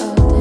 oh.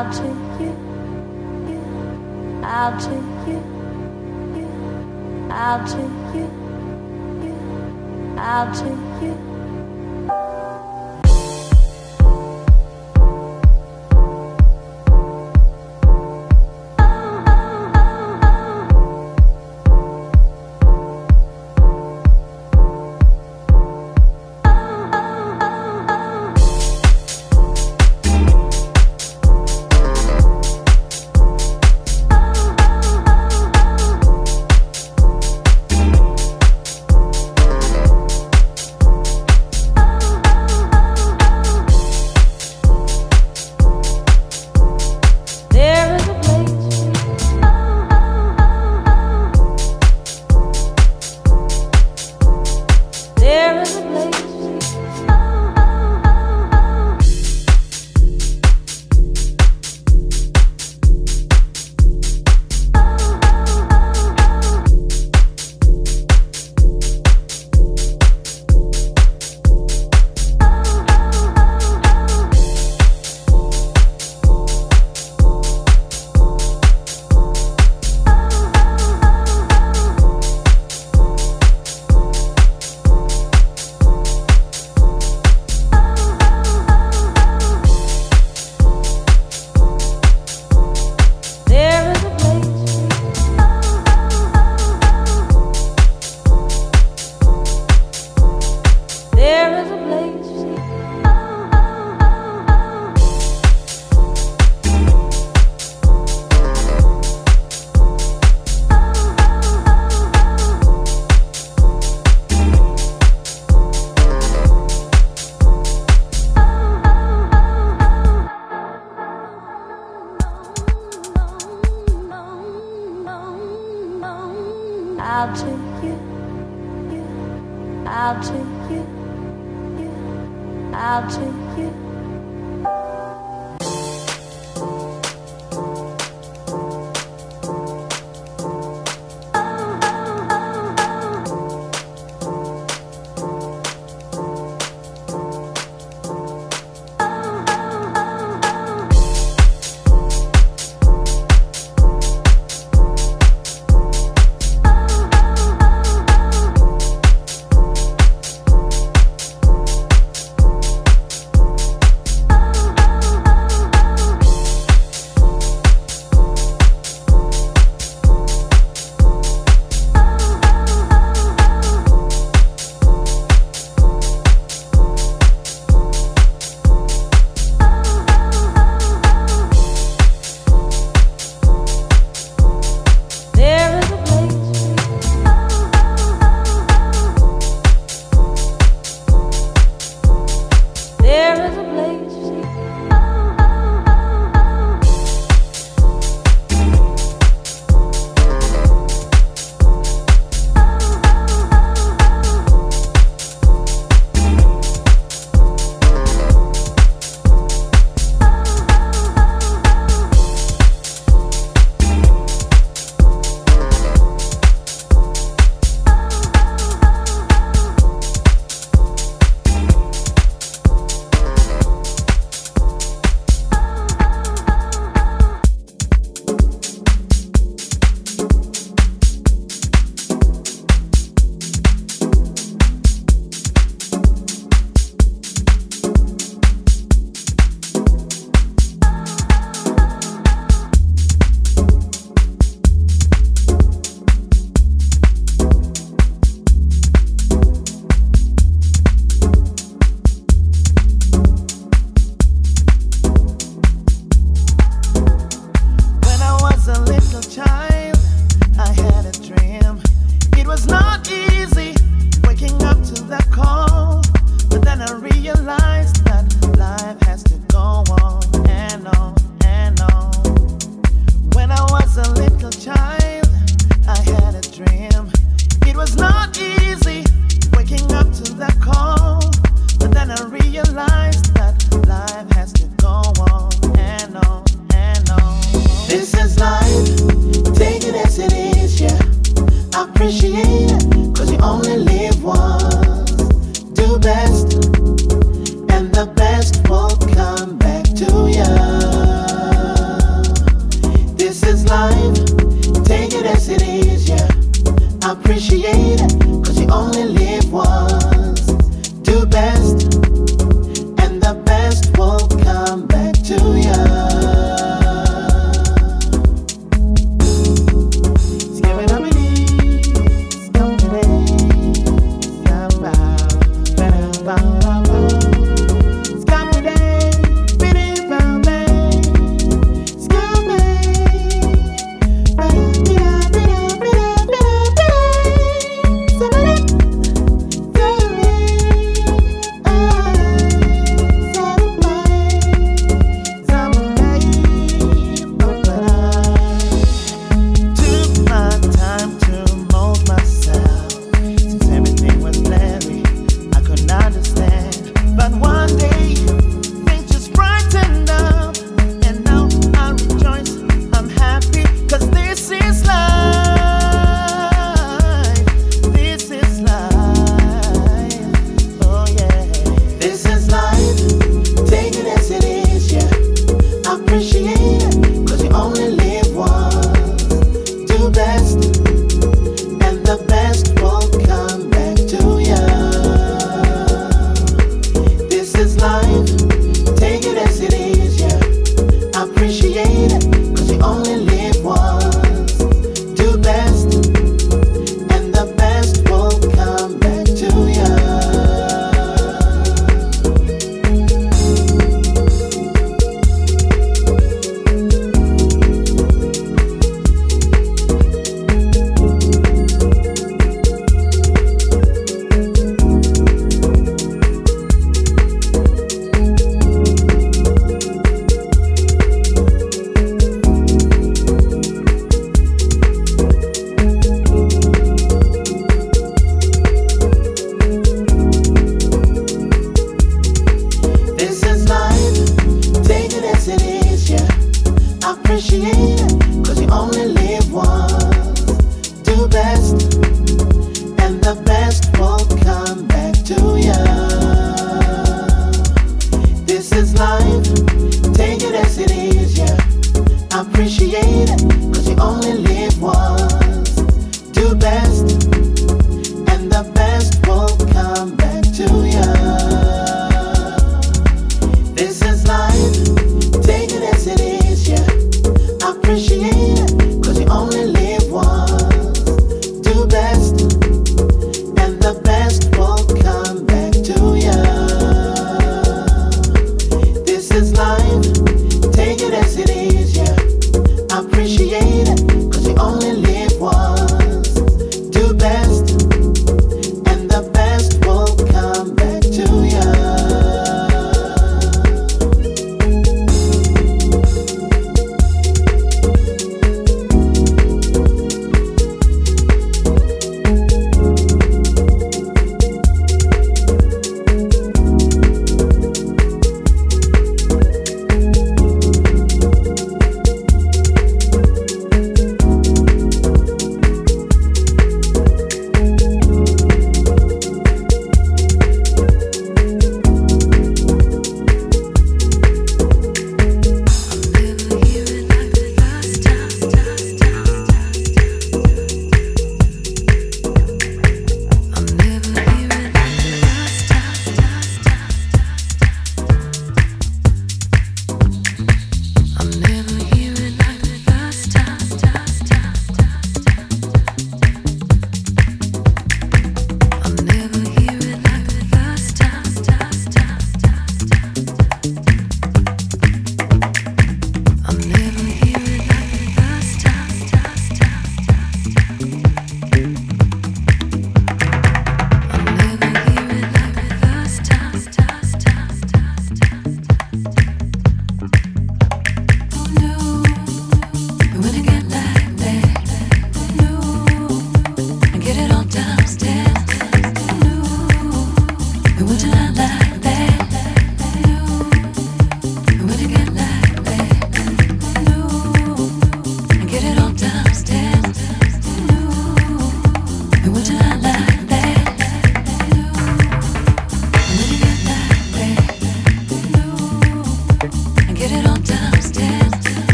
I'll take you. I'll take you. I'll take you. I'll take you.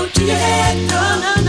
go to.